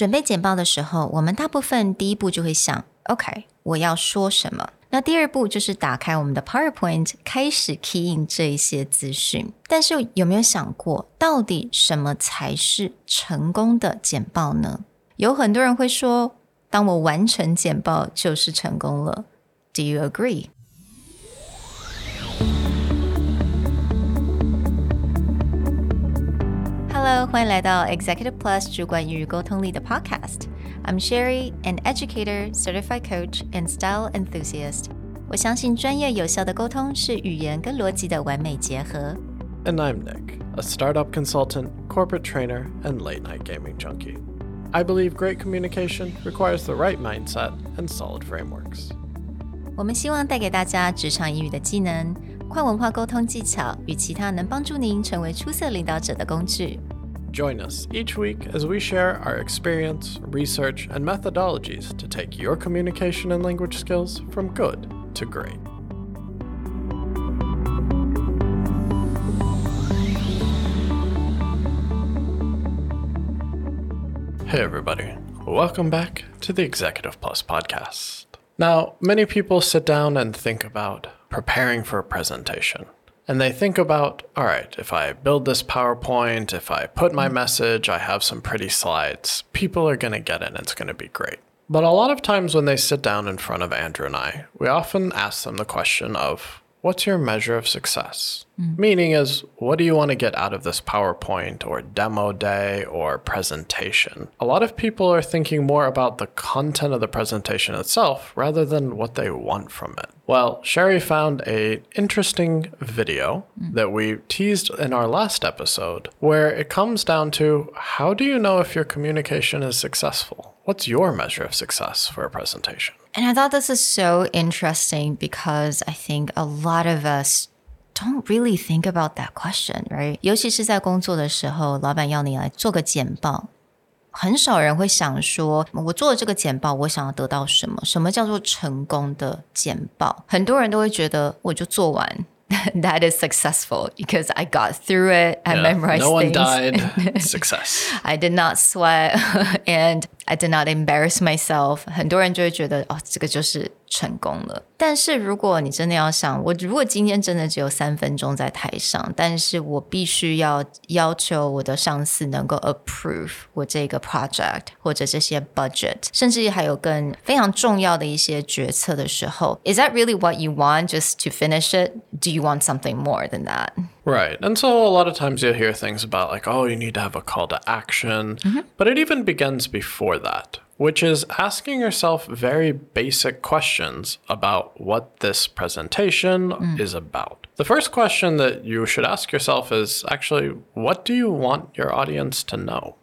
准备简报的时候，我们大部分第一步就会想，OK，我要说什么？那第二步就是打开我们的 PowerPoint，开始 key in 这一些资讯。但是有没有想过，到底什么才是成功的简报呢？有很多人会说，当我完成简报就是成功了。Do you agree? Hello，欢迎来到 Executive Plus 主管与沟通力的 Podcast。I'm Sherry, an educator, certified coach, and style enthusiast. 我相信专业有效的沟通是语言跟逻辑的完美结合。And I'm Nick, a startup consultant, corporate trainer, and late night gaming junkie. I believe great communication requires the right mindset and solid frameworks. 我们希望带给大家职场英语的技能、跨文化沟通技巧与其他能帮助您成为出色领导者的工具。 Join us each week as we share our experience, research, and methodologies to take your communication and language skills from good to great. Hey, everybody. Welcome back to the Executive Plus podcast. Now, many people sit down and think about preparing for a presentation. And they think about, all right, if I build this PowerPoint, if I put my message, I have some pretty slides, people are going to get it and it's going to be great. But a lot of times when they sit down in front of Andrew and I, we often ask them the question of, what's your measure of success? Mm. Meaning is, what do you want to get out of this PowerPoint or demo day or presentation? A lot of people are thinking more about the content of the presentation itself rather than what they want from it. Well, Sherry found a interesting video that we teased in our last episode where it comes down to how do you know if your communication is successful? What's your measure of success for a presentation? And I thought this is so interesting because I think a lot of us don't really think about that question, right? 尤其是在工作的时候，老板要你来做个简报， 很少人会想说，我做了这个简报，我想要得到什么？什么叫做成功的简报？很多人都会觉得，我就做完。That is successful because I got through it. I Yeah, memorized no one things. died. Success. I did not sweat and I did not embarrass myself。很多人就会觉得哦，这个就是成功了。但是如果你真的要想，我如果今天真的只有三分钟在台上，但是我必须要要求我的上司能够 approve 我这个 project 或者这些 budget，甚至还有更非常重要的一些决策的时候，Is that really what you want just to finish it? Do you want something more than that? Right. And so a lot of times you'll hear things about, like, oh, you need to have a call to action. Mm-hmm. But it even begins before that, which is asking yourself very basic questions about what this presentation mm. is about. The first question that you should ask yourself is actually, what do you want your audience to know?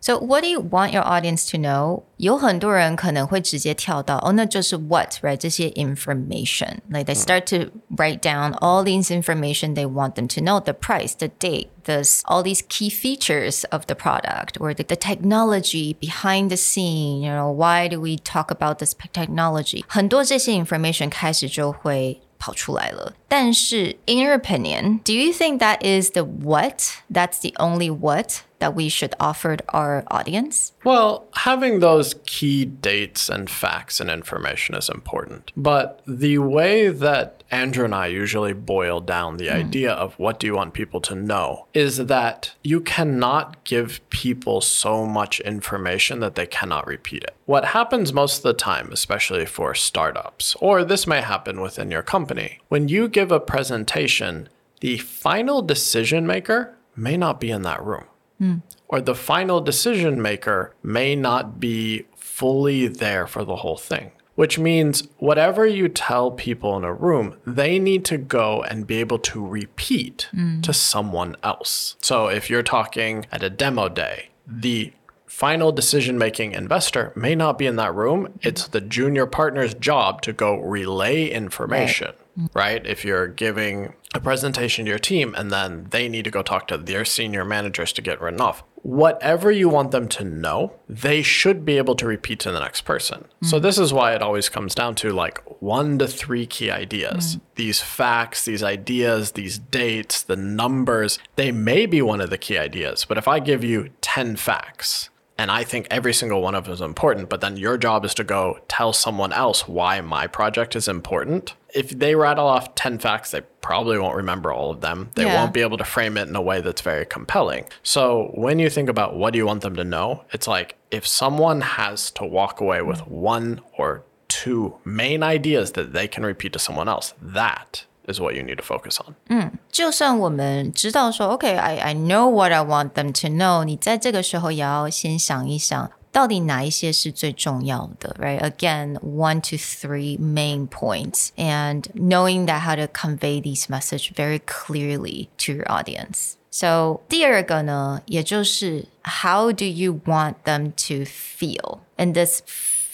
So what do you want your audience to know? 有很多人可能会直接跳到哦，那就是 what right 这些 information. Like they start to write down all these information they want them to know: the price, the date, this all these key features of the product or the, the technology behind the scene. You know, why do we talk about this technology? 很多这些 information 开始就会 跑出来了。但是，in your opinion, do you think that is the what? That's the only what that we should offer our audience? Well, having those key dates and facts and information is important. But the way that Andrew and I usually boil down the hmm. idea of what do you want people to know is that you cannot give people so much information that they cannot repeat it. What happens most of the time, especially for startups, or this may happen within your company, when you give a presentation, the final decision maker may not be in that room hmm. or the final decision maker may not be fully there for the whole thing. Which means whatever you tell people in a room, they need to go and be able to repeat mm. to someone else. So if you're talking at a demo day, the final decision making investor may not be in that room. It's the junior partner's job to go relay information, right? If you're giving a presentation to your team and then they need to go talk to their senior managers to get written off, whatever you want them to know, they should be able to repeat to the next person. So, mm. this is why it always comes down to like one to three key ideas. Mm. These facts, these ideas, these dates, the numbers, they may be one of the key ideas. But if I give you 10 facts, and I think every single one of them is important, but then your job is to go tell someone else why my project is important. If they rattle off 10 facts, they probably won't remember all of them. They Yeah. won't be able to frame it in a way that's very compelling. So when you think about what do you want them to know, it's like if someone has to walk away with one or two main ideas that they can repeat to someone else, that is what you need to focus on. 就算我们知道说，OK，I、I know what I want them to know，你在这个时候也要先想一想，到底哪一些是最重要的，right? Again, one to three main points, and knowing that how to convey these message very clearly to your audience. So 第二个呢，也就是 how do you want them to feel? And this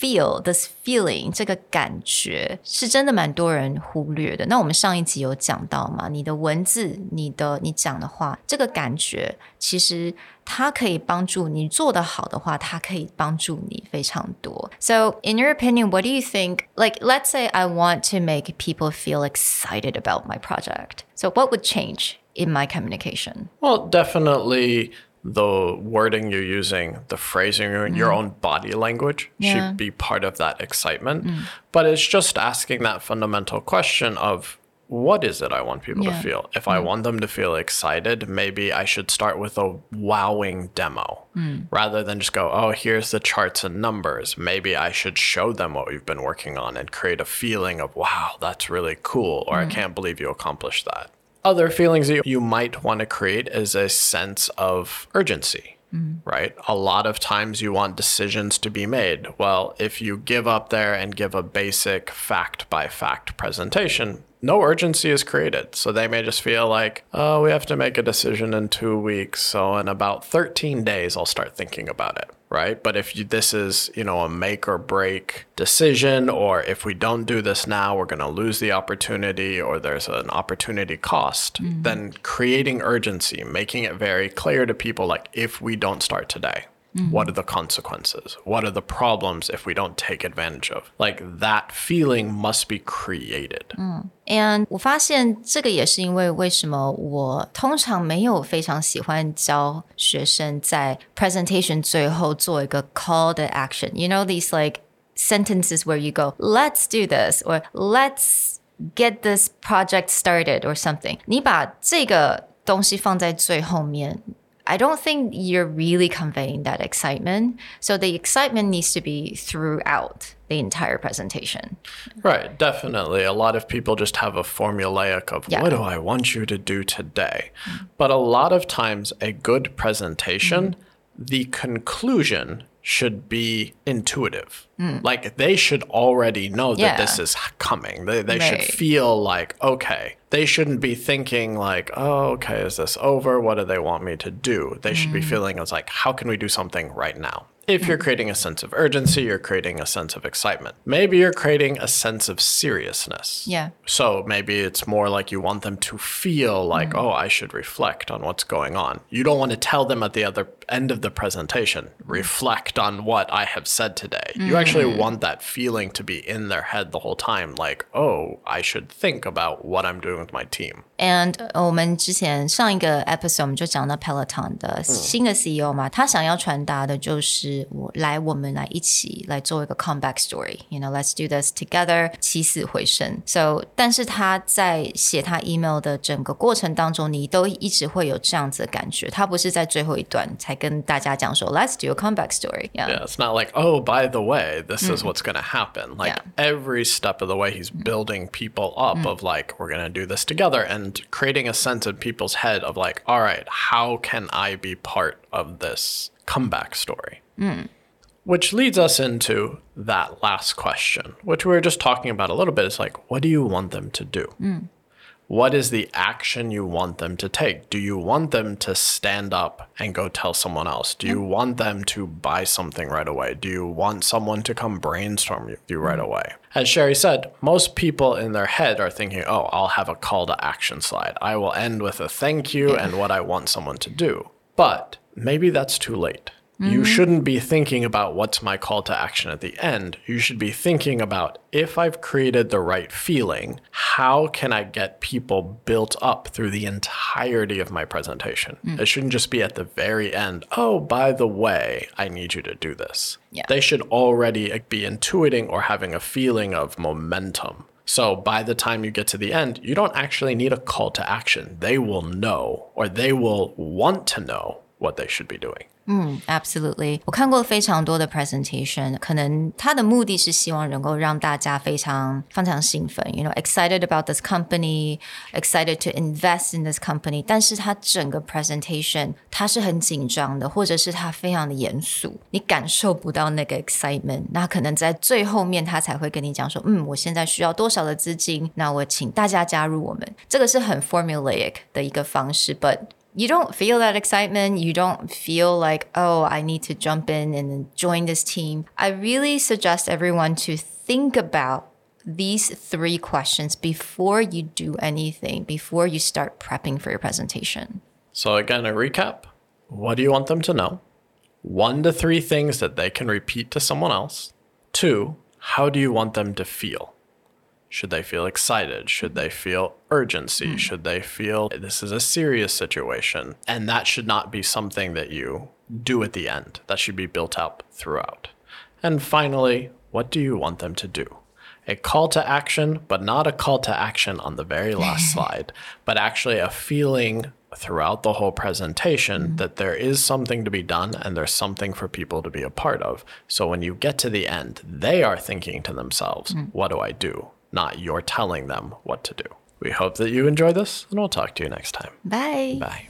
feel this feeling 这个感觉是真的蛮多人忽略的。那我们上一集有讲到嘛，你的文字、你的你讲的话，这个感觉其实它可以帮助你做得好的话，它可以帮助你非常多。So in your opinion, what do you think? Like, let's say I want to make people feel excited about my project. So what would change in my communication? Well, definitely the wording you're using, the phrasing, your- your own body language Yeah. should be part of that excitement. Mm. But it's just asking that fundamental question of what is it I want people Yeah. to feel? If I mm. want them to feel excited, maybe I should start with a wowing demo rather than just go, oh, here's the charts and numbers. Maybe I should show them what we've been working on and create a feeling of, wow, that's really cool, or I can't believe you accomplished that. Other feelings that you might want to create is a sense of urgency, mm-hmm. right? A lot of times you want decisions to be made. Well, if you give up there and give a basic fact by fact presentation, no urgency is created. So they may just feel like, oh, we have to make a decision in two weeks. So in about 13 days, I'll start thinking about it, right? But if you, this is, you know, a make or break decision, or if we don't do this now, we're going to lose the opportunity, or there's an opportunity cost, mm-hmm. then creating urgency, making it very clear to people like, if we don't start today, what are the consequences? What are the problems if we don't take advantage of? Like that feeling must be created. And 我发现这个也是因为为什么我通常没有非常喜欢教学生在 presentation 最后做一个 call to action. You know these like sentences where you go, "Let's do this" or "Let's get this project started" or something. 你把这个东西放在最后面。 I don't think you're really conveying that excitement. So the excitement needs to be throughout the entire presentation. Right, definitely. A lot of people just have a formulaic of Yeah. what do I want you to do today? But a lot of times, a good presentation, mm-hmm. the conclusion should be intuitive. Hmm. Like they should already know that this is coming. They, they should feel like, okay, they shouldn't be thinking like, oh, okay, is this over? What do they want me to do? They should be hmm. feeling as like, how can we do something right now? If you're hmm. creating a sense of urgency, you're creating a sense of excitement. Maybe you're creating a sense of seriousness. Yeah. So maybe it's more like you want them to feel like, oh, I should reflect on what's going on. You don't want to tell them at the other end of the presentation, reflect on what I have said today. You actually want that feeling to be in their head the whole time, like, oh, I should think about what I'm doing with my team. And 呃我们之前上一个 episode 我们就讲到 Peloton 的新的 CEO 嘛，他想要传达的就是我来，我们来一起来做一个 comeback story。You know, let's do this together，起死回生。So，但是他在写他 email 的整个过程当中，你都一直会有这样子的感觉，他不是在最后一段才 跟大家讲说 let's do a comeback story。Yeah. Yeah, it's not like, oh, by the way, this is what's going to happen. Like Yeah. every step of the way, he's building people up of like, we're going to do this together and creating a sense in people's head of like, all right, how can I be part of this comeback story? Which leads us into that last question, which we were just talking about a little bit. It's like, what do you want them to do? What is the action you want them to take? Do you want them to stand up and go tell someone else? Do you want them to buy something right away? Do you want someone to come brainstorm you right hmm. away? As Sherry said, most people in their head are thinking, oh, I'll have a call to action slide. I will end with a thank you and what I want someone to do. But maybe that's too late. You mm-hmm. shouldn't be thinking about what's my call to action at the end. You should be thinking about if I've created the right feeling, how can I get people built up through the entirety of my presentation? Mm. It shouldn't just be at the very end, oh, by the way, I need you to do this. Yeah. They should already be intuiting or having a feeling of momentum. So by the time you get to the end, you don't actually need a call to action. They will know or they will want to know what they should be doing. 嗯 Absolutely，我看过非常多的 presentation，可能他的目的是希望能够让大家非常非常兴奋，you know excited about this company, excited to invest in this company，但是它整个 presentation 它是很紧张的，或者是它非常的严肃，你感受不到那个 excitement。那可能在最后面他才会跟你讲说，嗯，我现在需要多少的资金，那我请大家加入我们。这个是很 formulaic 的一个方式，but you don't feel that excitement. You don't feel like, oh, I need to jump in and join this team. I really suggest everyone to think about these three questions before you do anything, before you start prepping for your presentation. So, again, a recap what do you want them to know? One to three things that they can repeat to someone else. Two, how do you want them to feel? Should they feel excited? Should they feel urgency? Hmm. Should they feel this is a serious situation? And that should not be something that you do at the end. That should be built up throughout. And finally, what do you want them to do? A call to action, but not a call to action on the very last slide, but actually a feeling throughout the whole presentation hmm. that there is something to be done and there's something for people to be a part of. So when you get to the end, they are thinking to themselves, hmm. what do I do? Not you're telling them what to do. We hope that you enjoy this, and we'll talk to you next time. Bye. Bye.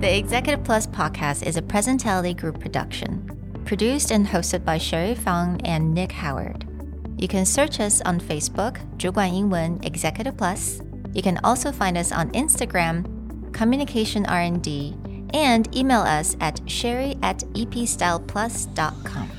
The Executive Plus podcast is a Presentality Group production, produced and hosted by Sherry Fang and Nick Howard. You can search us on Facebook, 主管英文 Executive Plus. You can also find us on Instagram, Communication R&D, and email us at sherry at epstyleplus.com.